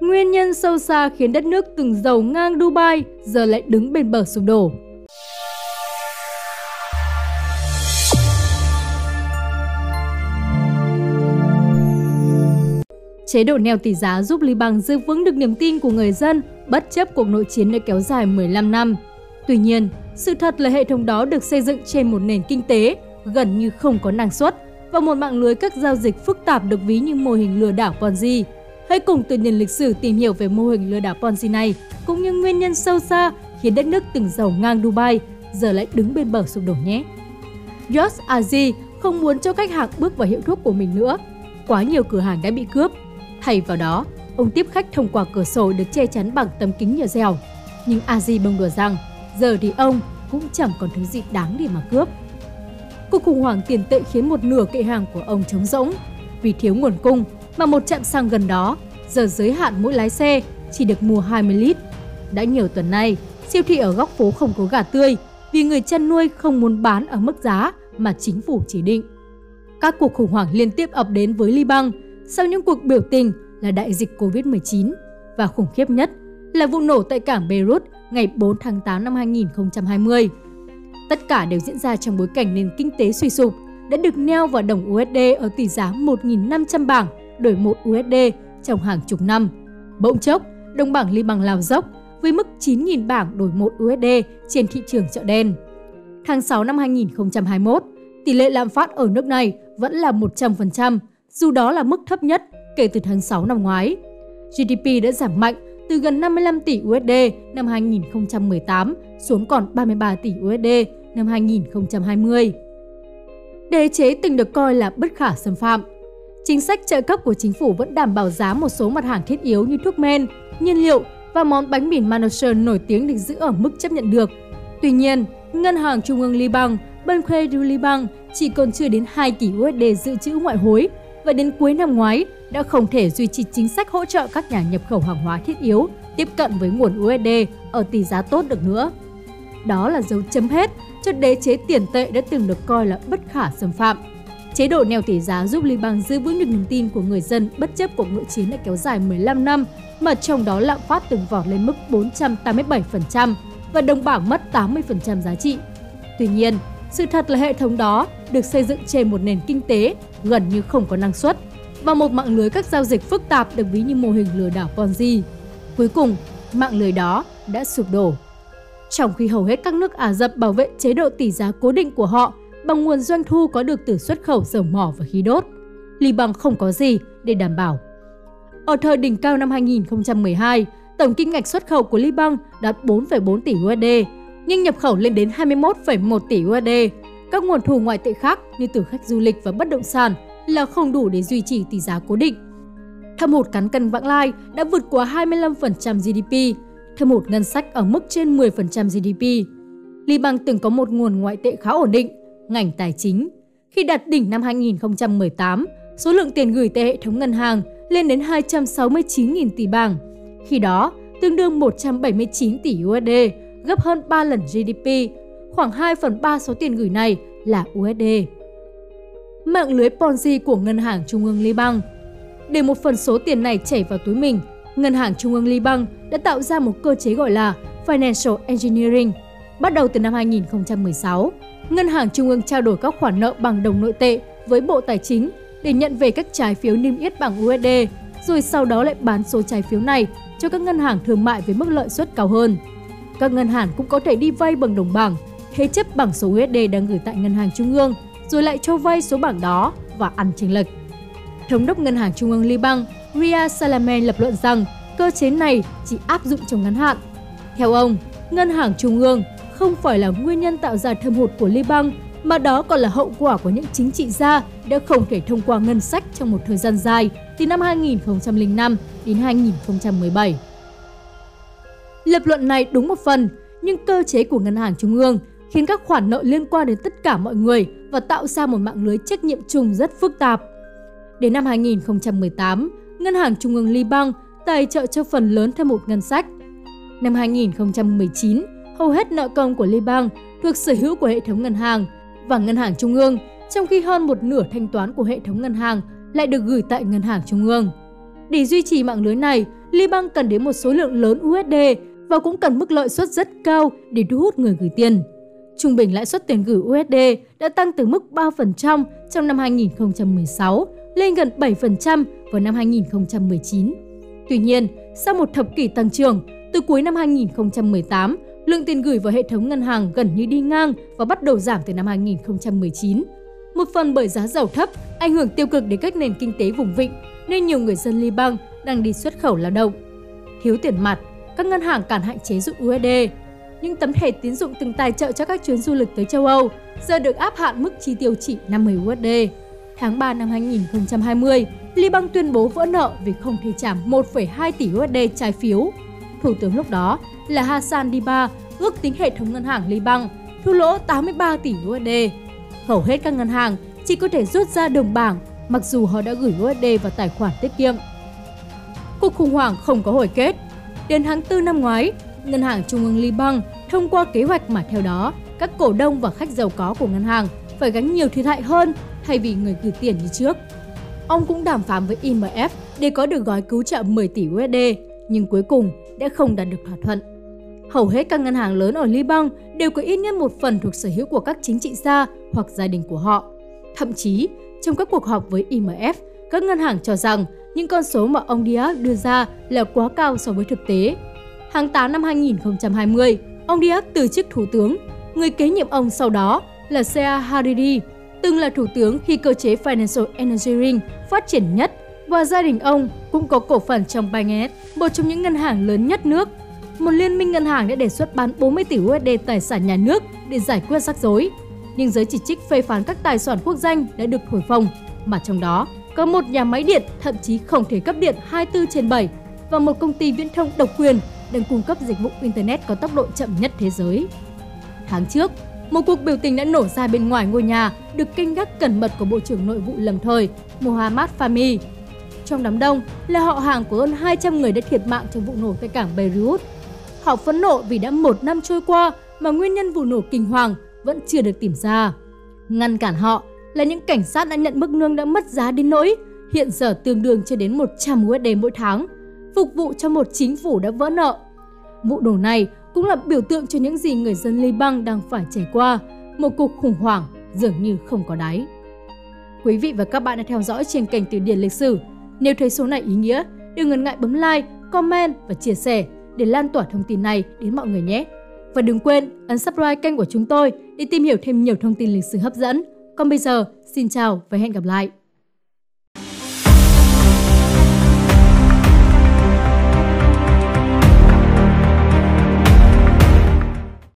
Nguyên nhân sâu xa khiến đất nước từng giàu ngang Dubai giờ lại đứng bên bờ sụp đổ. Chế độ neo tỷ giá giúp Liban giữ vững được niềm tin của người dân bất chấp cuộc nội chiến đã kéo dài 15 năm. Tuy nhiên, sự thật là hệ thống đó được xây dựng trên một nền kinh tế gần như không có năng suất và một mạng lưới các giao dịch phức tạp được ví như mô hình lừa đảo Ponzi. Hãy cùng từ điển lịch sử tìm hiểu về mô hình lừa đảo Ponzi này, cũng như nguyên nhân sâu xa khiến đất nước từng giàu ngang Dubai giờ lại đứng bên bờ sụp đổ nhé. Josh Azi không muốn cho khách hàng bước vào hiệu thuốc của mình nữa. Quá nhiều cửa hàng đã bị cướp. Thay vào đó, ông tiếp khách thông qua cửa sổ được che chắn bằng tấm kính nhựa dẻo. Nhưng Azi bông đùa rằng, giờ thì ông cũng chẳng còn thứ gì đáng để mà cướp. Cuộc khủng hoảng tiền tệ khiến một nửa kệ hàng của ông trống rỗng. Vì thiếu nguồn cung mà một trạm xăng gần đó giờ giới hạn mỗi lái xe chỉ được mua 20 lít. Đã nhiều tuần nay, siêu thị ở góc phố không có gà tươi vì người chăn nuôi không muốn bán ở mức giá mà chính phủ chỉ định. Các cuộc khủng hoảng liên tiếp ập đến với Liban sau những cuộc biểu tình là đại dịch Covid-19 và khủng khiếp nhất là vụ nổ tại cảng Beirut ngày 4 tháng 8 năm 2020. Tất cả đều diễn ra trong bối cảnh nền kinh tế suy sụp đã được neo vào đồng USD ở tỷ giá 1.500 bảng đổi 1 USD trong hàng chục năm. Bỗng chốc, đồng bảng Liban lao dốc với mức 9.000 bảng đổi 1 USD trên thị trường chợ đen. Tháng 6 năm 2021, tỷ lệ lạm phát ở nước này vẫn là 100%, dù đó là mức thấp nhất kể từ tháng 6 năm ngoái. GDP đã giảm mạnh từ gần 55 tỷ USD năm 2018 xuống còn 33 tỷ USD năm 2020. Đế chế từng được coi là bất khả xâm phạm. Chính sách trợ cấp của chính phủ vẫn đảm bảo giá một số mặt hàng thiết yếu như thuốc men, nhiên liệu và món bánh mì Manouche nổi tiếng được giữ ở mức chấp nhận được. Tuy nhiên, Ngân hàng Trung ương Liban, Banque du Liban chỉ còn chưa đến 2 tỷ USD dự trữ ngoại hối và đến cuối năm ngoái đã không thể duy trì chính sách hỗ trợ các nhà nhập khẩu hàng hóa thiết yếu tiếp cận với nguồn USD ở tỷ giá tốt được nữa. Đó là dấu chấm hết cho đế chế tiền tệ đã từng được coi là bất khả xâm phạm. Chế độ neo tỷ giá giúp Liban giữ vững được niềm tin của người dân bất chấp cuộc nội chiến đã kéo dài 15 năm, mà trong đó lạm phát từng vọt lên mức 487% và đồng bảng mất 80% giá trị. Tuy nhiên, sự thật là hệ thống đó được xây dựng trên một nền kinh tế gần như không có năng suất và một mạng lưới các giao dịch phức tạp được ví như mô hình lừa đảo Ponzi. Cuối cùng, mạng lưới đó đã sụp đổ. Trong khi hầu hết các nước Ả Rập bảo vệ chế độ tỷ giá cố định của họ bằng nguồn doanh thu có được từ xuất khẩu dầu mỏ và khí đốt, Liban không có gì để đảm bảo. Ở thời đỉnh cao năm 2012, tổng kim ngạch xuất khẩu của Liban đạt 4,4 tỷ USD, nhưng nhập khẩu lên đến 21,1 tỷ USD. Các nguồn thu ngoại tệ khác như từ khách du lịch và bất động sản là không đủ để duy trì tỷ giá cố định. Thâm hụt cán cân vãng lai đã vượt quá 25% GDP, thâm hụt ngân sách ở mức trên 10% GDP. Liban từng có một nguồn ngoại tệ khá ổn định, ngành tài chính. Khi đạt đỉnh năm 2018, số lượng tiền gửi tại hệ thống ngân hàng lên đến 269.000 tỷ bảng. Khi đó, tương đương 179 tỷ USD, gấp hơn 3 lần GDP. Khoảng 2 phần 3 số tiền gửi này là USD. Mạng lưới Ponzi của Ngân hàng Trung ương Liban Để một phần số tiền này chảy vào túi mình, Ngân hàng Trung ương Liban đã tạo ra một cơ chế gọi là Financial Engineering. Bắt đầu từ năm 2016, Ngân hàng Trung ương trao đổi các khoản nợ bằng đồng nội tệ với Bộ Tài chính để nhận về các trái phiếu niêm yết bằng USD, rồi sau đó lại bán số trái phiếu này cho các ngân hàng thương mại với mức lợi suất cao hơn. Các ngân hàng cũng có thể đi vay bằng đồng bảng, thế chấp bằng số USD đang gửi tại ngân hàng trung ương, rồi lại cho vay số bảng đó và ăn chênh lệch. Thống đốc Ngân hàng Trung ương Liban Ria Salamen lập luận rằng cơ chế này chỉ áp dụng trong ngắn hạn. Theo ông, Ngân hàng Trung ương không phải là nguyên nhân tạo ra thâm hụt của Liban, mà đó còn là hậu quả của những chính trị gia đã không thể thông qua ngân sách trong một thời gian dài từ năm 2005 đến 2017. Lập luận này đúng một phần, nhưng cơ chế của Ngân hàng Trung ương khiến các khoản nợ liên quan đến tất cả mọi người và tạo ra một mạng lưới trách nhiệm chung rất phức tạp. Đến năm 2018, Ngân hàng Trung ương Liban tài trợ cho phần lớn thâm hụt ngân sách. Năm 2019, hầu hết nợ công của Liban thuộc sở hữu của hệ thống ngân hàng và ngân hàng trung ương, trong khi hơn một nửa thanh toán của hệ thống ngân hàng lại được gửi tại ngân hàng trung ương. Để duy trì mạng lưới này, Liban cần đến một số lượng lớn USD và cũng cần mức lợi suất rất cao để thu hút người gửi tiền. Trung bình lãi suất tiền gửi USD đã tăng từ mức 3% trong năm 2016 lên gần 7% vào năm 2019. Tuy nhiên, sau một thập kỷ tăng trưởng, từ cuối năm 2018, lượng tiền gửi vào hệ thống ngân hàng gần như đi ngang và bắt đầu giảm từ năm 2019. Một phần bởi giá dầu thấp ảnh hưởng tiêu cực đến các nền kinh tế vùng vịnh, nên nhiều người dân Liban đang đi xuất khẩu lao động. Thiếu tiền mặt, các ngân hàng cản hạn chế dụng USD. Những tấm thẻ tín dụng từng tài trợ cho các chuyến du lịch tới châu Âu giờ được áp hạn mức chi tiêu chỉ 50 USD. Tháng 3 năm 2020, Liban tuyên bố vỡ nợ vì không thể trả 1,2 tỷ USD trái phiếu. Thủ tướng lúc đó là Hassan Diba ước tính hệ thống ngân hàng Liban thua lỗ 83 tỷ USD. Hầu hết các ngân hàng chỉ có thể rút ra đồng bảng mặc dù họ đã gửi USD vào tài khoản tiết kiệm. Cuộc khủng hoảng không có hồi kết. Đến tháng 4 năm ngoái, Ngân hàng Trung ương Liban thông qua kế hoạch mà theo đó, các cổ đông và khách giàu có của ngân hàng phải gánh nhiều thiệt hại hơn thay vì người gửi tiền như trước. Ông cũng đàm phán với IMF để có được gói cứu trợ 10 tỷ USD, nhưng cuối cùng đã không đạt được thỏa thuận. Hầu hết các ngân hàng lớn ở Liban đều có ít nhất một phần thuộc sở hữu của các chính trị gia hoặc gia đình của họ. Thậm chí, trong các cuộc họp với IMF, các ngân hàng cho rằng những con số mà ông Diaz đưa ra là quá cao so với thực tế. Tháng 8 năm 2020, ông Diaz từ chức thủ tướng. Người kế nhiệm ông sau đó là Sea Hariri, từng là thủ tướng khi cơ chế Financial Engineering phát triển nhất và gia đình ông cũng có cổ phần trong Binance, một trong những ngân hàng lớn nhất nước. Một liên minh ngân hàng đã đề xuất bán 40 tỷ USD tài sản nhà nước để giải quyết rắc rối. Nhưng giới chỉ trích phê phán các tài sản quốc danh đã được thổi phồng, mà trong đó có một nhà máy điện thậm chí không thể cấp điện 24 trên 7 và một công ty viễn thông độc quyền đang cung cấp dịch vụ Internet có tốc độ chậm nhất thế giới. Tháng trước, một cuộc biểu tình đã nổ ra bên ngoài ngôi nhà được canh gác cẩn mật của Bộ trưởng Nội vụ lầm thời Mohammad Fahmy. Trong đám đông là họ hàng của hơn 200 người đã thiệt mạng trong vụ nổ tại cảng Beirut. Họ phẫn nộ vì đã một năm trôi qua mà nguyên nhân vụ nổ kinh hoàng vẫn chưa được tìm ra. Ngăn cản họ là những cảnh sát đã nhận mức lương đã mất giá đến nỗi hiện giờ tương đương chưa đến 100 USD mỗi tháng, phục vụ cho một chính phủ đã vỡ nợ. Vụ nổ này cũng là biểu tượng cho những gì người dân Liban đang phải trải qua, một cuộc khủng hoảng dường như không có đáy. Quý vị và các bạn đã theo dõi trên kênh Từ điển lịch sử. Nếu thấy số này ý nghĩa, đừng ngần ngại bấm like, comment và chia sẻ để lan tỏa thông tin này đến mọi người nhé. Và đừng quên ấn subscribe kênh của chúng tôi để tìm hiểu thêm nhiều thông tin lịch sử hấp dẫn. Còn bây giờ, xin chào và hẹn gặp lại!